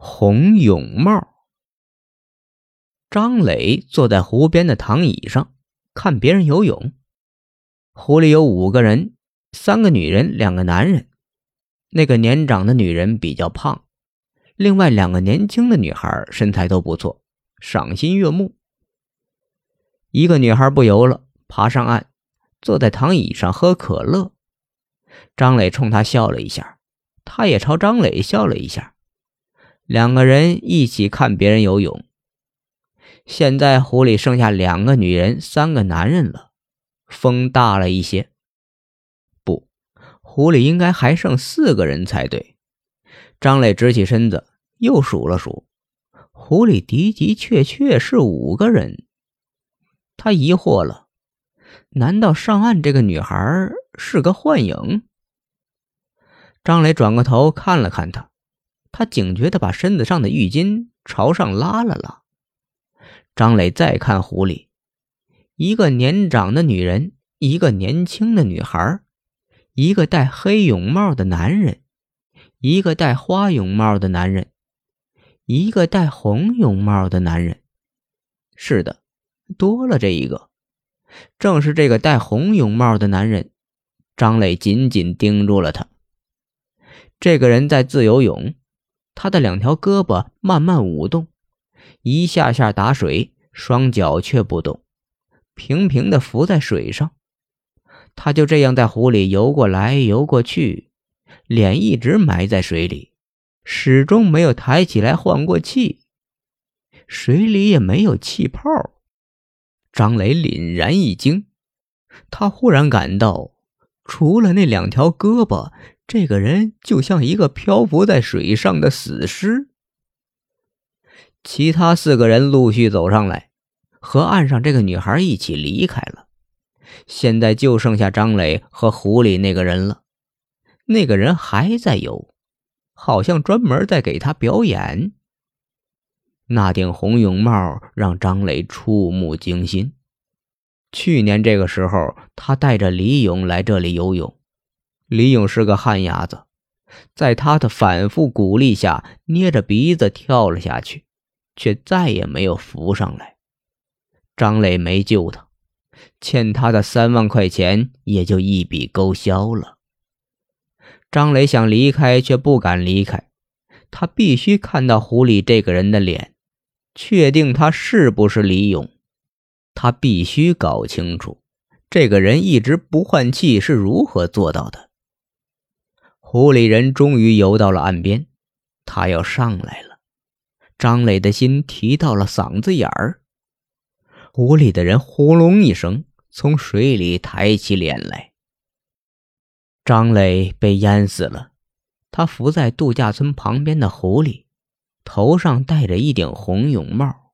红泳帽。张磊坐在湖边的躺椅上看别人游泳。湖里有五个人，三个女人，两个男人。那个年长的女人比较胖，另外两个年轻的女孩身材都不错，赏心悦目。一个女孩不游了，爬上岸，坐在躺椅上喝可乐。张磊冲她笑了一下，她也朝张磊笑了一下。两个人一起看别人游泳。现在湖里剩下两个女人，三个男人了，风大了一些。不，湖里应该还剩四个人才对。张磊直起身子，又数了数，湖里的的确确是五个人。他疑惑了，难道上岸这个女孩是个幻影？张磊转过头看了看她。他警觉地把身子上的浴巾朝上拉了拉。张磊再看湖里，一个年长的女人，一个年轻的女孩，一个戴黑泳帽的男人，一个戴花泳帽的男人，一个戴红泳帽的男人。是的，多了这一个，正是这个戴红泳帽的男人。张磊紧紧盯住了他。这个人在自由泳。他的两条胳膊慢慢舞动，一下下打水，双脚却不动，平平的浮在水上。他就这样在湖里游过来游过去，脸一直埋在水里，始终没有抬起来换过气，水里也没有气泡。张磊凛然一惊，他忽然感到，除了那两条胳膊。这个人就像一个漂浮在水上的死尸。其他四个人陆续走上来，和岸上这个女孩一起离开了。现在就剩下张磊和湖里那个人了。那个人还在游，好像专门在给他表演。那顶红泳帽让张磊触目惊心。去年这个时候，他带着李勇来这里游泳。李勇是个旱鸭子，在他的反复鼓励下，捏着鼻子跳了下去，却再也没有浮上来。张磊没救他，欠他的三万块钱也就一笔勾销了。张磊想离开，却不敢离开，他必须看到湖里这个人的脸，确定他是不是李勇。他必须搞清楚，这个人一直不换气是如何做到的。湖里人终于游到了岸边，他要上来了。张磊的心提到了嗓子眼儿。湖里的人呼隆一声从水里抬起脸来。张磊被淹死了，他浮在度假村旁边的湖里，头上戴着一顶红泳帽。